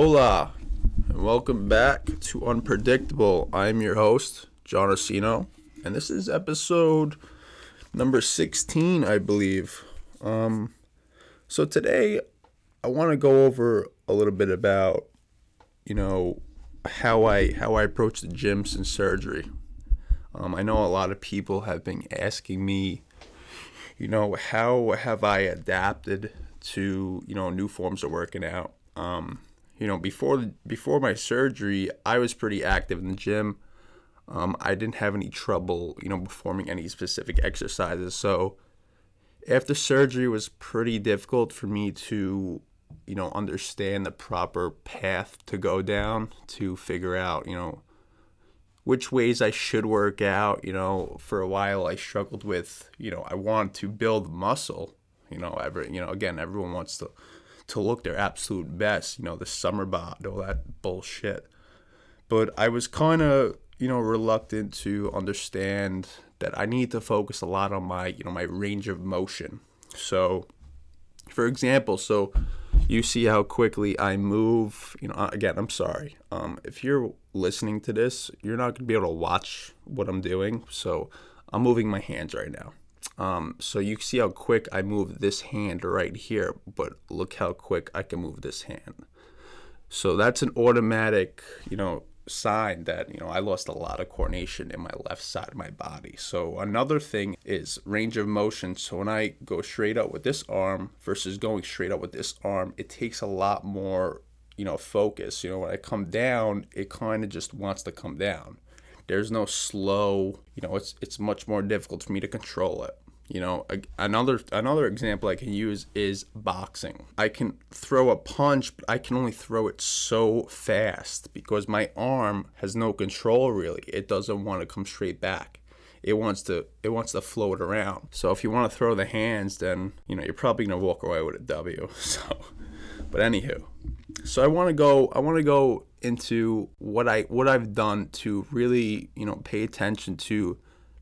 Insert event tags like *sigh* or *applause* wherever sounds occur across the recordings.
Hola, and welcome back to Unpredictable. I'm your host, John Orsino, and this is episode number 16, I believe. Um, so today, I want to go over a little bit about, you know, how I how I approach the gym since surgery. Um, I know a lot of people have been asking me, you know, how have I adapted to you know new forms of working out. Um, you know, before before my surgery, I was pretty active in the gym. Um, I didn't have any trouble, you know, performing any specific exercises. So after surgery, it was pretty difficult for me to, you know, understand the proper path to go down to figure out, you know, which ways I should work out. You know, for a while I struggled with, you know, I want to build muscle. You know, every, you know, again, everyone wants to to look their absolute best, you know, the summer bod, all that bullshit. But I was kind of, you know, reluctant to understand that I need to focus a lot on my, you know, my range of motion. So, for example, so you see how quickly I move. You know, uh, again, I'm sorry. Um, if you're listening to this, you're not gonna be able to watch what I'm doing. So, I'm moving my hands right now. Um, so you can see how quick I move this hand right here, but look how quick I can move this hand. So that's an automatic, you know, sign that, you know, I lost a lot of coordination in my left side of my body. So another thing is range of motion. So when I go straight up with this arm versus going straight up with this arm, it takes a lot more, you know, focus. You know, when I come down, it kind of just wants to come down. There's no slow, you know, it's it's much more difficult for me to control it. You know, another another example I can use is boxing. I can throw a punch, but I can only throw it so fast because my arm has no control really. It doesn't want to come straight back. It wants to it wants to float around. So if you want to throw the hands, then you know you're probably gonna walk away with a W. *laughs* So, but anywho, so I want to go I want to go into what I what I've done to really you know pay attention to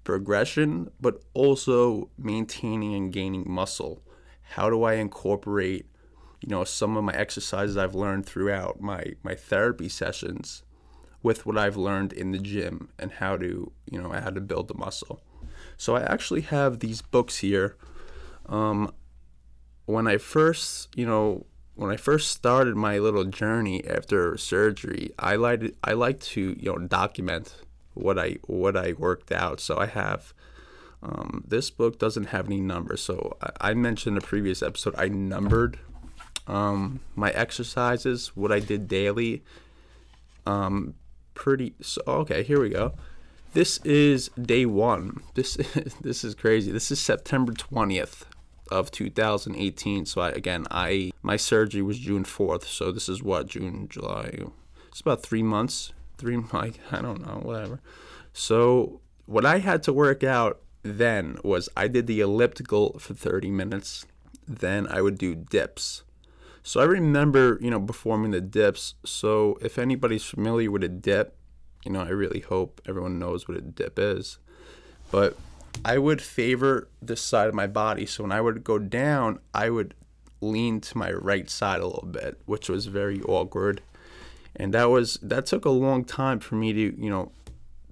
progression, but also maintaining and gaining muscle. How do I incorporate, you know, some of my exercises I've learned throughout my, my therapy sessions with what I've learned in the gym and how to, you know, how to build the muscle. So I actually have these books here. Um, when I first, you know, when I first started my little journey after surgery, I like I like to you know document what I what I worked out. So I have um, this book doesn't have any numbers. So I, I mentioned in a previous episode I numbered um, my exercises, what I did daily. Um, pretty so okay. Here we go. This is day one. This *laughs* this is crazy. This is September twentieth of 2018. So I, again, I my surgery was June 4th. So this is what June, July. It's about three months three *laughs* like I don't know, whatever. So what I had to work out then was I did the elliptical for 30 minutes. Then I would do dips. So I remember, you know, performing the dips. So if anybody's familiar with a dip, you know, I really hope everyone knows what a dip is. But I would favor this side of my body. So when I would go down, I would lean to my right side a little bit, which was very awkward. And that was that took a long time for me to you know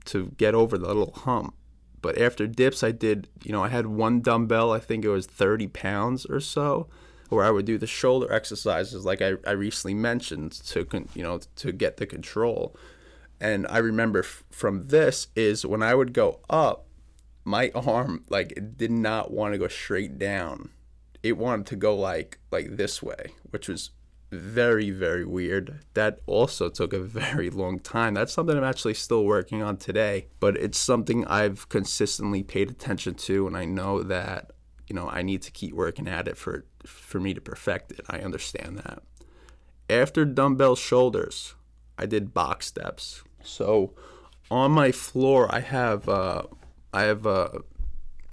to get over the little hump. But after dips i did you know i had one dumbbell i think it was 30 pounds or so where i would do the shoulder exercises like i, I recently mentioned to you know to get the control. And i remember f- from this is when i would go up my arm like did not want to go straight down it wanted to go like like this way which was very, very weird. That also took a very long time. That's something I'm actually still working on today, but it's something I've consistently paid attention to, and I know that you know I need to keep working at it for for me to perfect it. I understand that. After dumbbell shoulders, I did box steps. So on my floor, I have uh, I have uh,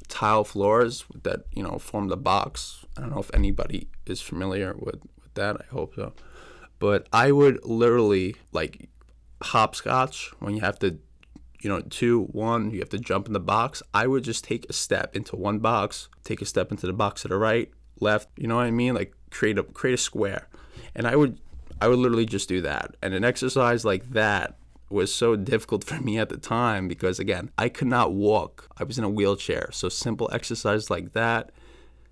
tile floors that you know form the box. I don't know if anybody is familiar with that. I hope so. But I would literally like hopscotch when you have to, you know, two, one, you have to jump in the box. I would just take a step into one box, take a step into the box to the right, left. You know what I mean? Like create a create a square, and I would I would literally just do that. And an exercise like that was so difficult for me at the time because again, I could not walk. I was in a wheelchair. So simple exercise like that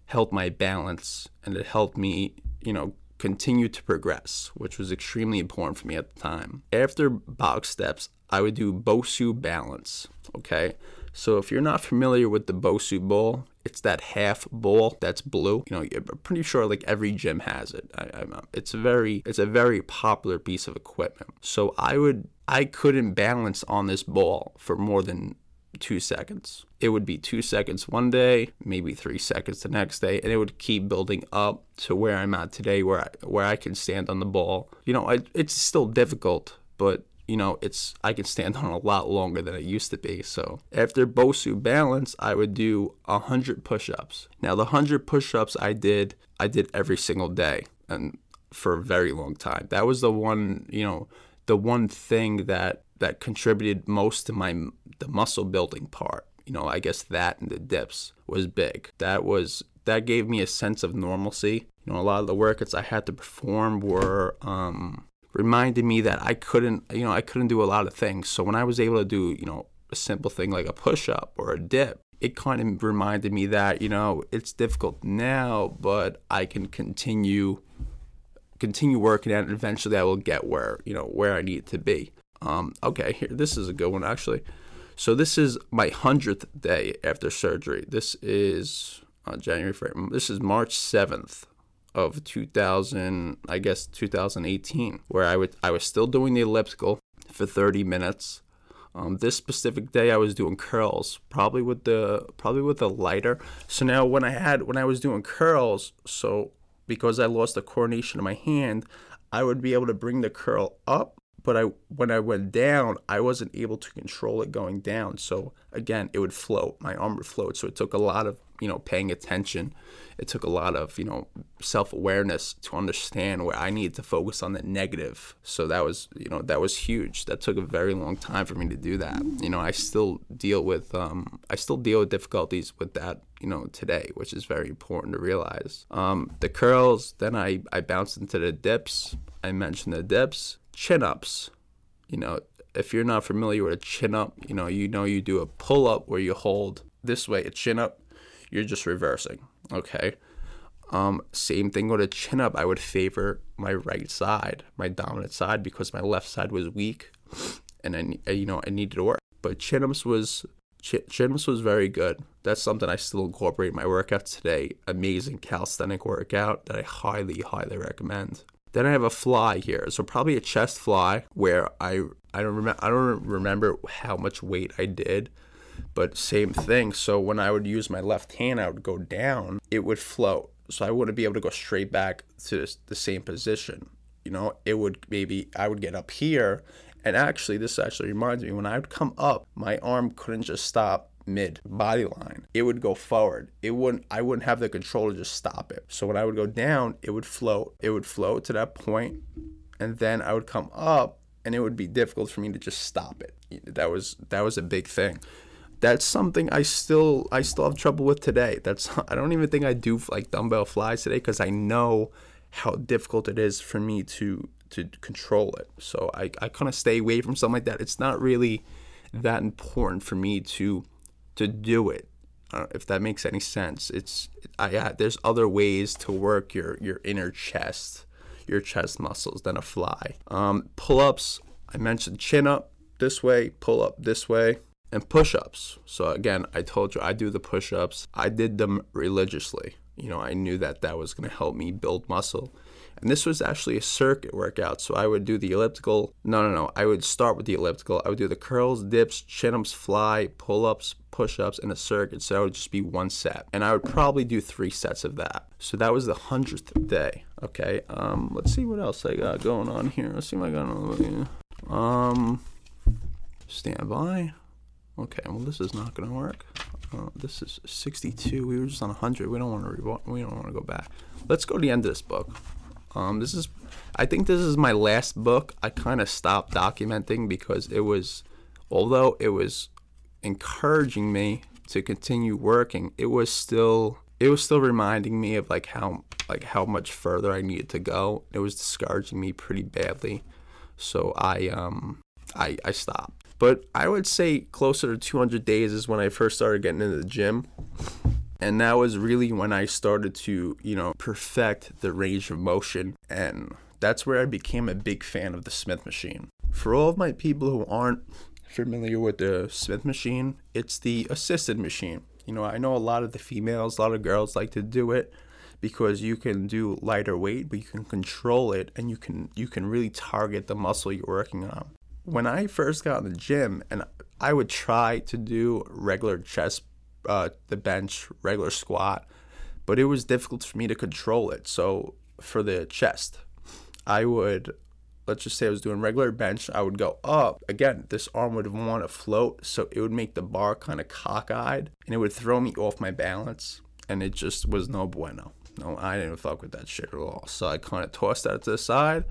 helped my balance and it helped me, you know, continue to progress, which was extremely important for me at the time. After box steps, I would do Bosu balance, okay? So if you're not familiar with the Bosu ball, it's that half ball that's blue. You know, I'm pretty sure like every gym has it. I, I, uh, it's a very, it's a very popular piece of equipment. So I would, I couldn't balance on this ball for more than two seconds. It would be two seconds one day, maybe three seconds the next day, and it would keep building up to where I'm at today, where I, where I can stand on the ball. You know, I, it's still difficult, but you know, it's I can stand *laughs* on a lot longer than it used to be. So after Bosu balance, I would do hundred push-ups. Now the hundred push-ups I did, I did every single day and for a very long time. That was the one, you know, the one thing that that contributed most to my the muscle building part. You know, I guess that and the dips was big. That was that gave me a sense of normalcy. You know, a lot of the workouts I had to perform were um, reminded me that I couldn't, you know, I couldn't do a lot of things. So when I was able to do, you know, a simple thing like a push up or a dip, it kind of reminded me that, you know, it's difficult now, but I can continue continue working at it. Eventually I will get where, you know, where I need to be. Um, okay, here, this is a good one actually. So this is my 100th day after surgery. This is uh, January, this is March 7th of 2000, I guess 2018, where I would I was still doing the elliptical for 30 minutes. Um, this specific day, I was doing curls, probably with the probably with the lighter. So now when I had when I was doing curls, so because I lost the coordination of my hand, I would be able to bring the curl up but I when I went down, I wasn't able to control it going down. So again, it would float. My arm would float. So it took a lot of you know paying attention. It took a lot of you know self awareness to understand where I needed to focus on the negative. So that was you know that was huge. That took a very long time for me to do that. You know I still deal with um, I still deal with difficulties with that you know today, which is very important to realize. Um, the curls. Then I I bounced into the dips. I mentioned the dips chin ups. You know, if you're not familiar with a chin up, you know, you know you do a pull up where you hold this way, a chin up, you're just reversing. Okay. Um, same thing with a chin up. I would favor my right side, my dominant side, because my left side was weak, and I, you know, I needed to work. But chin ups was chin ups was very good. That's something I still incorporate in my workouts today. Amazing calisthenic workout that I highly, highly recommend. Then I have a fly here, so probably a chest fly where I I don't remember I don't remember how much weight I did, but same thing. So when I would use my left hand, I would go down, it would float, so I wouldn't be able to go straight back to the same position. You know, it would maybe I would get up here, and actually this actually reminds me when I would come up, my arm couldn't just stop mid body line, it would go forward. It wouldn't I wouldn't have the control to just stop it. So when I would go down, it would float. It would float to that point and then I would come up and it would be difficult for me to just stop it. That was that was a big thing. That's something I still I still have trouble with today. That's *laughs* I don't even think I do like dumbbell flies today cuz I know how difficult it is for me to to control it. So I, I kind of stay away from something like that. It's not really that important for me to to do it. Uh, if that makes any sense, it's I uh, there's other ways to work your your inner chest, your chest muscles than a fly. Um, pull ups, I mentioned chin up this way, pull up this way, and push ups. So again, I told you I do the push ups. I did them religiously. You know, I knew that that was going to help me build muscle. And this was actually a circuit workout. So I would do the elliptical. No, no, no. I would start with the elliptical. I would do the curls, dips, chin ups, fly, pull ups, push ups, and a circuit. So that would just be one set. And I would probably do three sets of that. So that was the 100th day. Okay. Um, let's see what else I got going on here. Let's see what I got on. Um, stand by. Okay. Well, this is not to work. Uh, this is 62. We were just on 100. We don't want to we don't want to go back. Let's go to the end of this book. Um, this is, I think this is my last book. I kind of stopped documenting because it was, although it was encouraging me to continue working, it was still, it was still reminding me of like how like how much further I needed to go. It was discouraging me pretty badly. So I um I I stopped. But I would say closer to 200 days is when I first started getting into the gym. And that was really when I started to, you know, perfect the range of motion. And that's where I became a big fan of the Smith machine. For all of my people who aren't familiar with the Smith machine, it's the assisted machine. You know, I know a lot of the females, a lot of girls like to do it because you can do lighter weight, but you can control it and you can you can really target the muscle you're working on. When I first got in the gym and I would try to do regular chest uh, the bench, regular squat, but it was difficult for me to control it. So for the chest, I would let's just say I was doing regular bench, I would go up. Again, this arm would want to float, so it would make the bar kind of cockeyed and it would throw me off my balance. And it just was no bueno. No, I didn't fuck with that shit at all. So I kind of tossed that to the side.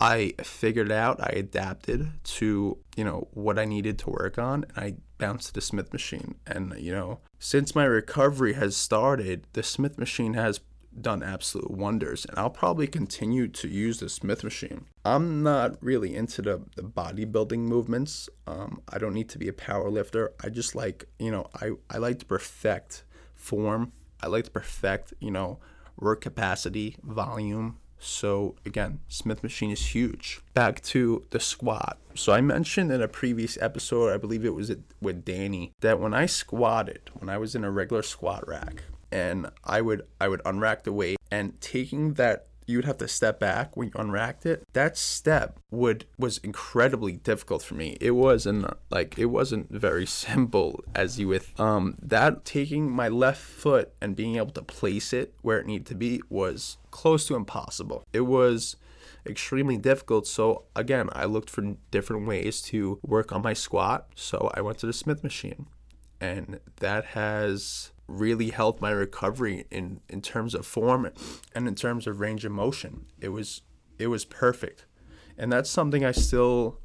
I figured out, I adapted to, you know, what I needed to work on, and I bounced to the Smith machine. And, you know, since my recovery has started, the Smith machine has done absolute wonders and I'll probably continue to use the Smith machine. I'm not really into the, the bodybuilding movements. Um, I don't need to be a power lifter. I just like, you know, I, I like to perfect form. I like to perfect, you know, work capacity, volume. So again, Smith machine is huge. Back to the squat. So I mentioned in a previous episode, I believe it was with Danny, that when I squatted, when I was in a regular squat rack, and I would I would unrack the weight and taking that you would have to step back when you unracked it. That step would was incredibly difficult for me. It wasn't like it wasn't very *laughs* simple as you with um that taking my left foot and being able to place it where it needed to be was close to impossible. It was extremely difficult. So again, I looked for different ways to work on my squat. So I went to the Smith machine and that has really helped my recovery in in terms of form and in terms of range of motion. It was it was perfect. And that's something I still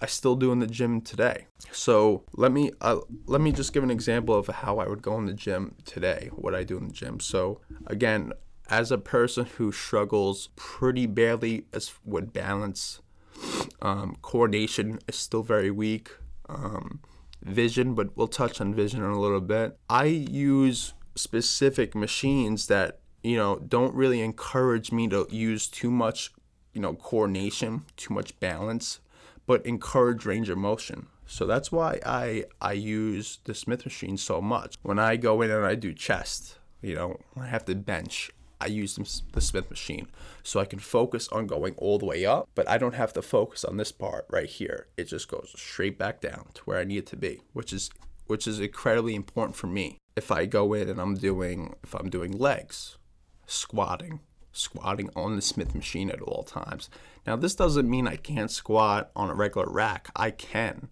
I still do in the gym today. So let me uh, let me just give an example of how I would go in the gym today. What I do in the gym. So again, as a person who struggles pretty badly as with balance, um, coordination is still very weak. Um, vision, but we'll touch on vision in a little bit. I use specific machines that, you know, don't really encourage me to use too much, you know, coordination, too much balance, but encourage range of motion. So that's why I I use the Smith machine so much. When I go in and I do chest, you know, I have to bench, I use the Smith machine so I can focus on going all the way up, but I don't have to focus on this part right here. It just goes straight back down to where I need it to be, which is which is incredibly important for me. If I go in and I'm doing if I'm doing legs, squatting, squatting on the Smith machine at all times. Now this doesn't mean I can't squat on a regular rack. I can.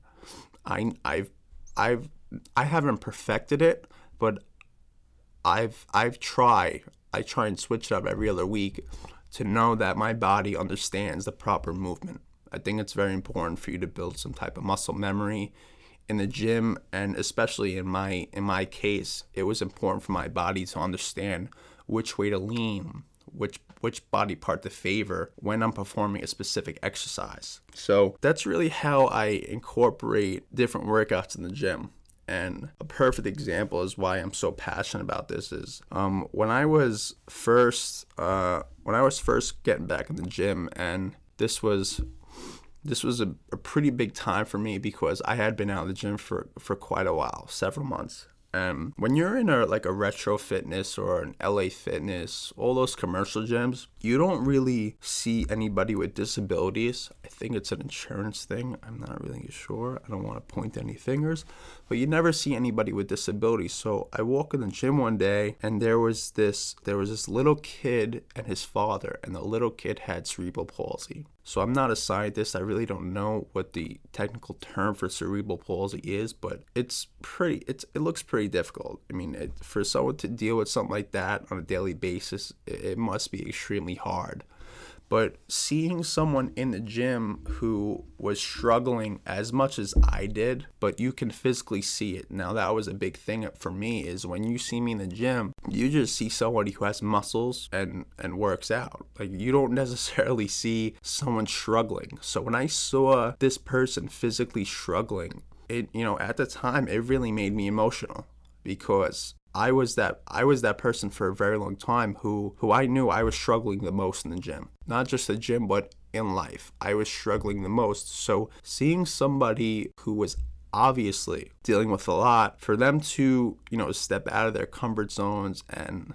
I I've I've I haven't perfected it, but I've I've tried I try and switch it up every other week to know that my body understands the proper movement. I think it's very important for you to build some type of muscle memory in the gym and especially in my in my case, it was important for my body to understand which way to lean, which which body part to favor when I'm performing a specific exercise. So that's really how I incorporate different workouts in the gym. And a perfect example is why I'm so passionate about this is um, when I was first uh, when I was first getting back in the gym, and this was this was a, a pretty big time for me because I had been out of the gym for, for quite a while, several months. And when you're in a like a retro fitness or an LA fitness, all those commercial gyms, you don't really see anybody with disabilities. I think it's an insurance thing. I'm not really sure. I don't want to point any fingers, but you never see anybody with disabilities. So I walk in the gym one day and there was this there was this little kid and his father, and the little kid had cerebral palsy. So I'm not a scientist. I really don't know what the technical term for cerebral palsy is, but it's pretty. It's it looks pretty difficult. I mean, it, for someone to deal with something like that on a daily basis, it, it must be extremely hard. But seeing someone in the gym who was struggling as much as I did, but you can physically see it. Now that was a big thing for me is when you see me in the gym, you just see somebody who has muscles and and works out. Like you don't *laughs* necessarily see someone struggling. So when I saw this person physically struggling, it you know, at the time it really made me emotional because I was that I was that person for a very long time who who I knew I was struggling the most in the gym. Not just the gym, but in life. I was struggling the most. So seeing somebody who was obviously dealing with a lot, for them to, you know, step out of their comfort zones and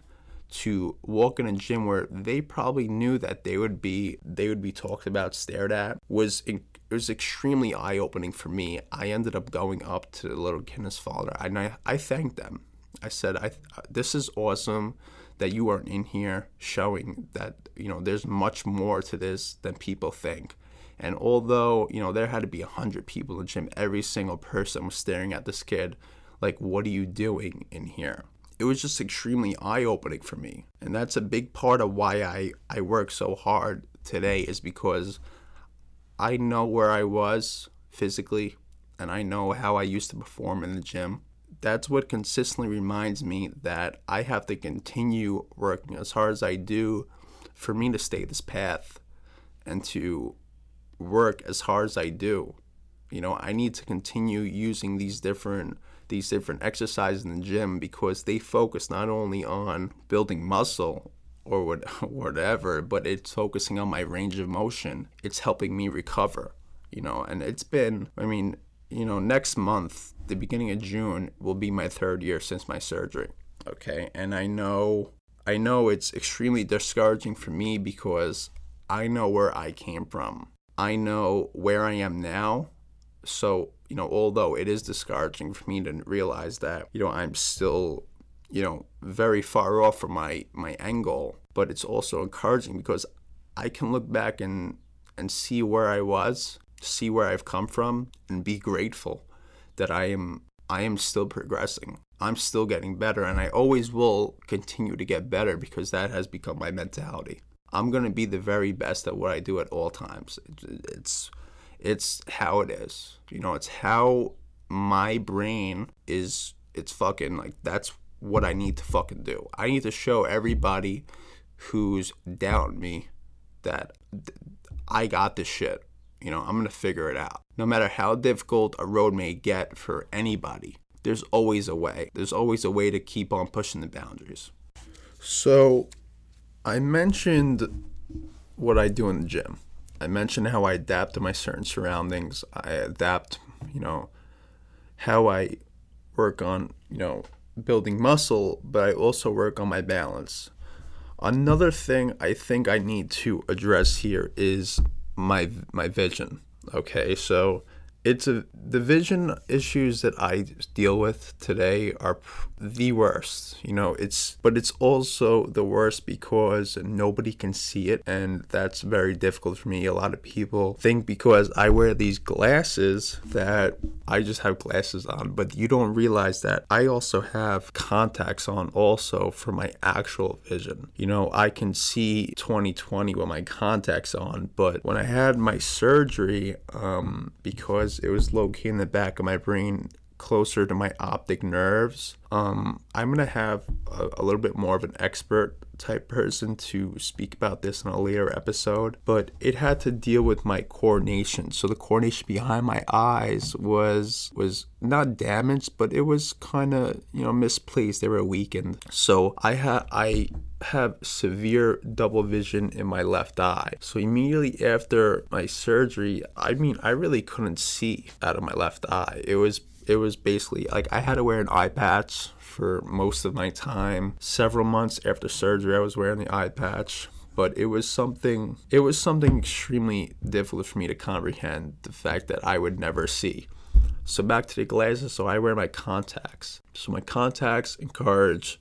to walk in a gym where they probably knew that they would be they would be talked about, stared at, was it was extremely eye opening for me. I ended up going up to the little Guinness father and I, I thanked them I said, I this is awesome that you are in here showing that you know there's much more to this than people think. And although you know there had to be a hundred people in the gym, every single person was staring at this kid, like, "What are you doing in here?" It was just extremely eye opening for me, and that's a big part of why I I work so hard today is because I know where I was physically, and I know how I used to perform in the gym that's what consistently reminds me that I have to continue working as hard as I do for me to stay this path and to work as hard as I do. You know, I need to continue using these different these different exercises in the gym because they focus not only on building muscle or what, *laughs* whatever, but it's focusing on my range of motion. It's helping me recover, you know, and it's been I mean, you know, next month the beginning of June will be my third year since my surgery. Okay, and I know I know it's extremely discouraging for me because I know where I came from. I know where I am now. So, you know, although it is discouraging for me to realize that, you know, I'm still, you know, very far off from my my end goal, but it's also encouraging because I can look back and and see where I was, see where I've come from and be grateful that I am I am still progressing. I'm still getting better and I always will continue to get better because that has become my mentality. I'm going to be the very best at what I do at all times. It's it's how it is. You know, it's how my brain is it's fucking like that's what I need to fucking do. I need to show everybody who's doubting me that I got this shit. You know, I'm going to figure it out. No matter how difficult a road may get for anybody, there's always a way. There's always a way to keep on pushing the boundaries. So, I mentioned what I do in the gym. I mentioned how I adapt to my certain surroundings. I adapt, you know, how I work on, you know, building muscle, but I also work on my balance. Another thing I think I need to address here is my my vision. Okay, so it's a the vision issues that I deal with today are the worst. You know, it's but it's also the worst because nobody can see it, and that's very difficult for me. A lot of people think because I wear these glasses that I just have glasses on, but you don't realize that I also have contacts on also for my actual vision. You know, I can see 2020 with my contacts on, but when I had my surgery, um, because it was located in the back of my brain closer to my optic nerves. Um, I'm gonna have a, a, little bit more of an expert type person to speak about this in a later episode, but it had to deal with my coordination. So the coordination behind my eyes was was not damaged, but it was kind of you know misplaced. They were weakened. So I had I have severe double vision in my left eye. So immediately after my surgery, I mean I really couldn't see out of my left eye. It was it was basically like I had to wear an eye patch for most of my time. Several months after surgery, I was wearing the eye patch. But it was something it was something extremely difficult for me to comprehend the fact that I would never see. So back to the glasses, so I wear my contacts. So my contacts encourage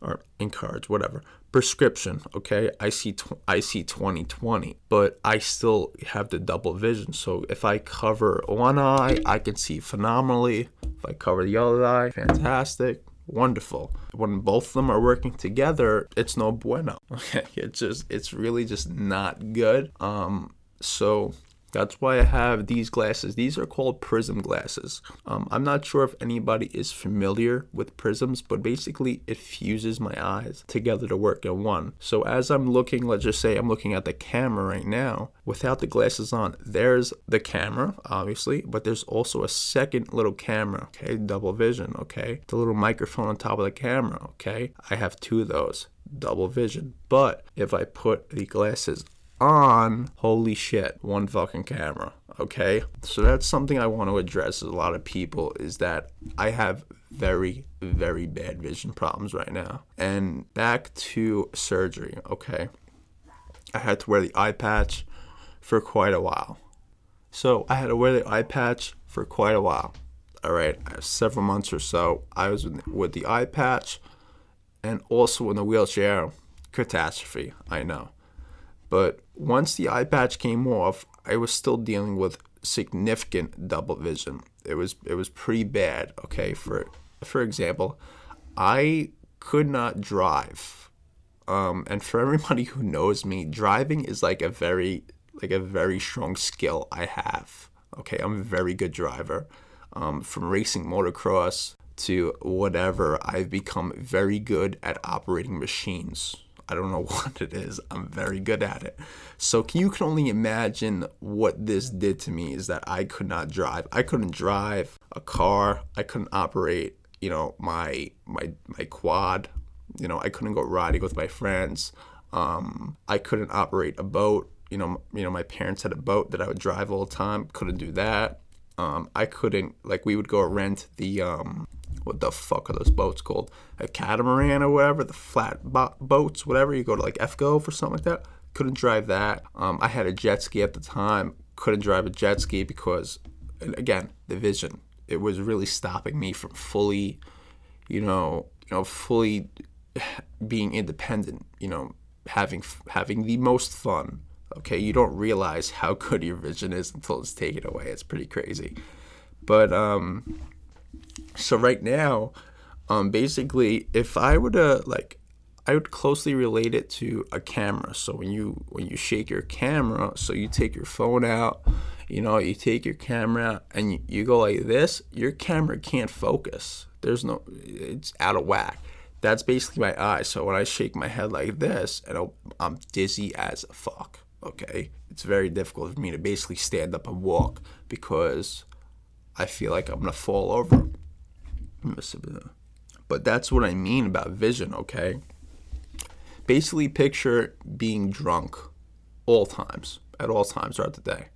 or encourage whatever prescription okay i see tw- i see 2020 but i still have the double vision so if i cover one eye i can see phenomenally if i cover the other eye fantastic wonderful. When both of them are working together, it's no bueno. *laughs* Okay, it's just it's really just not good. Um, so that's why I have these glasses. These are called prism glasses. Um, I'm not sure if anybody is familiar with prisms, but basically it fuses my eyes together to work in one. So as I'm looking, let's just say I'm looking at the camera right now, without the glasses on, there's the camera, obviously, but there's also a second little camera, okay, double vision, okay, the little microphone on top of the camera, okay. I have two of those double vision. But if I put the glasses on, holy shit, one fucking camera. Okay? So that's something I want to address with a lot of people is that I have very, very bad vision problems right now. And back to surgery, okay? I had to wear the eye patch for quite a while. So I had to wear the eye patch for quite a while. All right, several months or so. I was with the eye patch and also in the wheelchair. Catastrophe, I know. But once the eye patch came off, I was still dealing with significant double vision. It was it was pretty bad. Okay, for for example, I could not drive. Um, and for everybody who knows me, driving is like a very like a very strong skill I have. Okay, I'm a very good driver. Um, from racing motocross to whatever, I've become very good at operating machines. I don't know *laughs* what it is. I'm very good at it. So you can only imagine what this did to me is that I could not drive. I couldn't drive a car. I couldn't operate, you know, my my my quad. You know, I couldn't go riding with my friends. Um, I couldn't operate a boat. You know, you know, my parents had a boat that I would drive all the time. Couldn't do that. Um, I couldn't like we would go rent the um, what the fuck are those boats called? A catamaran or whatever, the flat bo- boats, whatever. You go to like FGO or something like that. Couldn't drive that. Um, I had a jet ski at the time. Couldn't drive a jet ski because, again, the vision. It was really stopping me from fully, you know, you know, fully being independent. You know, having having the most fun. Okay, you don't realize how good your vision is until it's taken away. It's pretty crazy. But um, so right now, um, basically, if I were to like, I would closely relate it to a camera. So when you when you shake your camera, so you take your phone out, you know, you take your camera and you, you go like this, your camera can't focus. There's no, it's out of whack. That's basically my eye. So when I shake my head like this, and I'm dizzy as a fuck. Okay, it's very difficult for me to basically stand up and walk because I feel like I'm gonna fall over. But that's what I mean about vision, okay? Basically, picture being drunk all times, at all times throughout the day.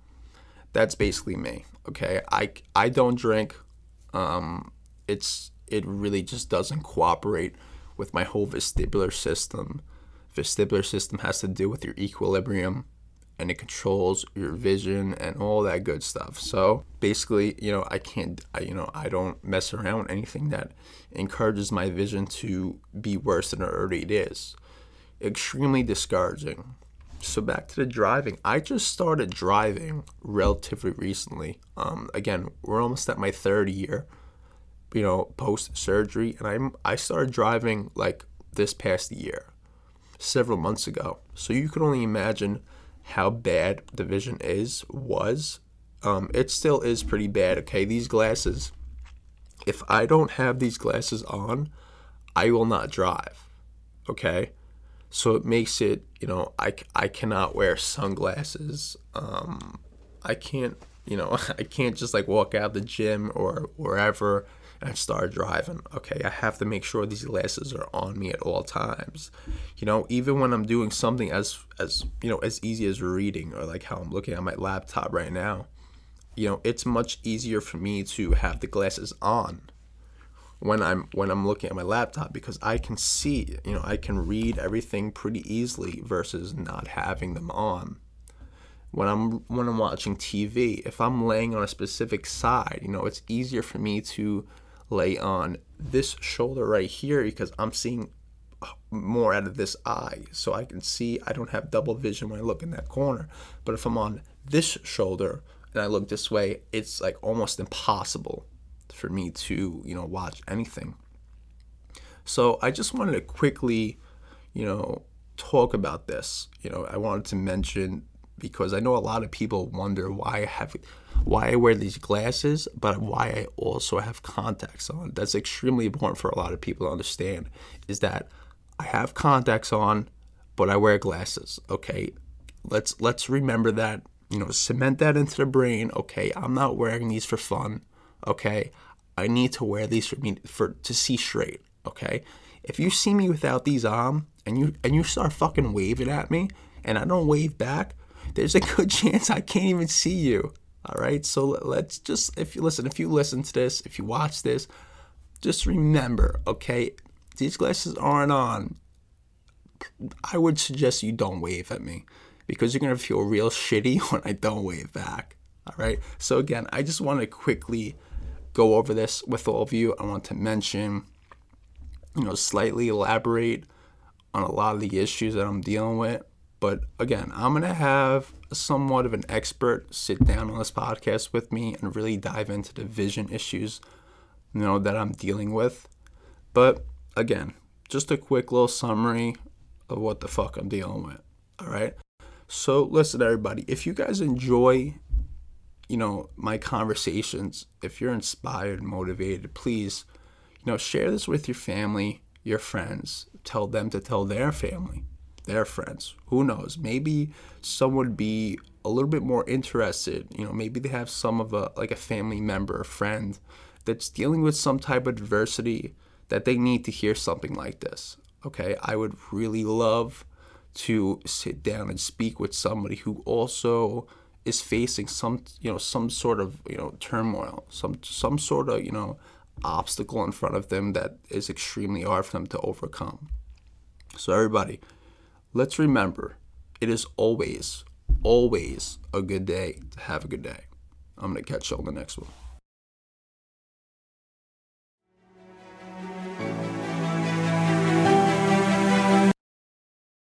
That's basically me, okay? I, I don't drink. Um, it's it really just doesn't cooperate with my whole vestibular system. Vestibular system has to do with your equilibrium and it controls your vision and all that good stuff. So basically, you know, I can't, I, you know, I don't mess around with anything that encourages my vision to be worse than it already is. Extremely discouraging. So back to the driving. I just started driving relatively recently. Um, again, we're almost at my third year, you know, post surgery, and I'm I started driving like this past year, several months ago. So you can only imagine how bad the vision is was um, it still is pretty bad okay? These glasses if i don't have these glasses on i will not drive okay? So it makes it you know i, I cannot wear sunglasses um, i can't you know *laughs* i can't just like walk out the gym or wherever and start driving. Okay, I have to make sure these glasses are on me at all times. You know, even when I'm doing something as as you know as easy as reading or like how I'm looking at my laptop right now, you know, it's much easier for me to have the glasses on when I'm when I'm looking at my laptop because I can see, you know, I can read everything pretty easily versus not having them on when I'm when I'm watching TV, if I'm laying on a specific side, you know, it's easier for me to lay on this shoulder right here because I'm seeing more out of this eye. So I can see I don't have double vision when I look in that corner. But if I'm on this shoulder and I look this way, it's like almost impossible for me to, you know, watch anything. So I just wanted to quickly, you know, talk about this. You know, I wanted to mention because I know a lot of people wonder why I have why I wear these glasses, but why I also have contacts on. That's extremely important for a lot of people to understand is that I have contacts on, but I wear glasses, okay? Let's let's remember that, you know, cement that into the brain, okay? I'm not wearing these for fun, okay? I need to wear these for me for to see straight, okay? If you see me without these on and you and you start fucking waving at me and I don't wave back, there's a good *laughs* chance I can't even see you. All right. So let's just, if you listen, if you listen to this, if you watch this, just remember, okay, these glasses aren't on. I would suggest you don't wave at me because you're going to feel real *laughs* shitty when I don't wave back. All right. So again, I just want to quickly go over this with all of you. I want to mention, you know, slightly elaborate on a lot of the issues that I'm dealing with. But again, I'm going to have somewhat of an expert sit down on this podcast with me and really dive into the vision issues, you know, that I'm dealing with. But again, just a quick little summary of what the fuck I'm dealing with. All right. So listen, everybody, if you guys enjoy, you know, my conversations, if you're inspired, motivated, please, you know, share this with your family, your friends. Tell them to tell their family their friends. Who knows? Maybe some would be a little bit more interested. You know, maybe they have some of a like a family member, a friend that's dealing with some type of adversity that they need to hear something like this. Okay, I would really love to sit down and speak with somebody who also is facing some, you know, some sort of, you know, turmoil, some some sort of, you know, obstacle in front of them that is extremely hard for them to overcome. So everybody, let's remember it is always, always a good day to have a good day. I'm going to catch you on the next one.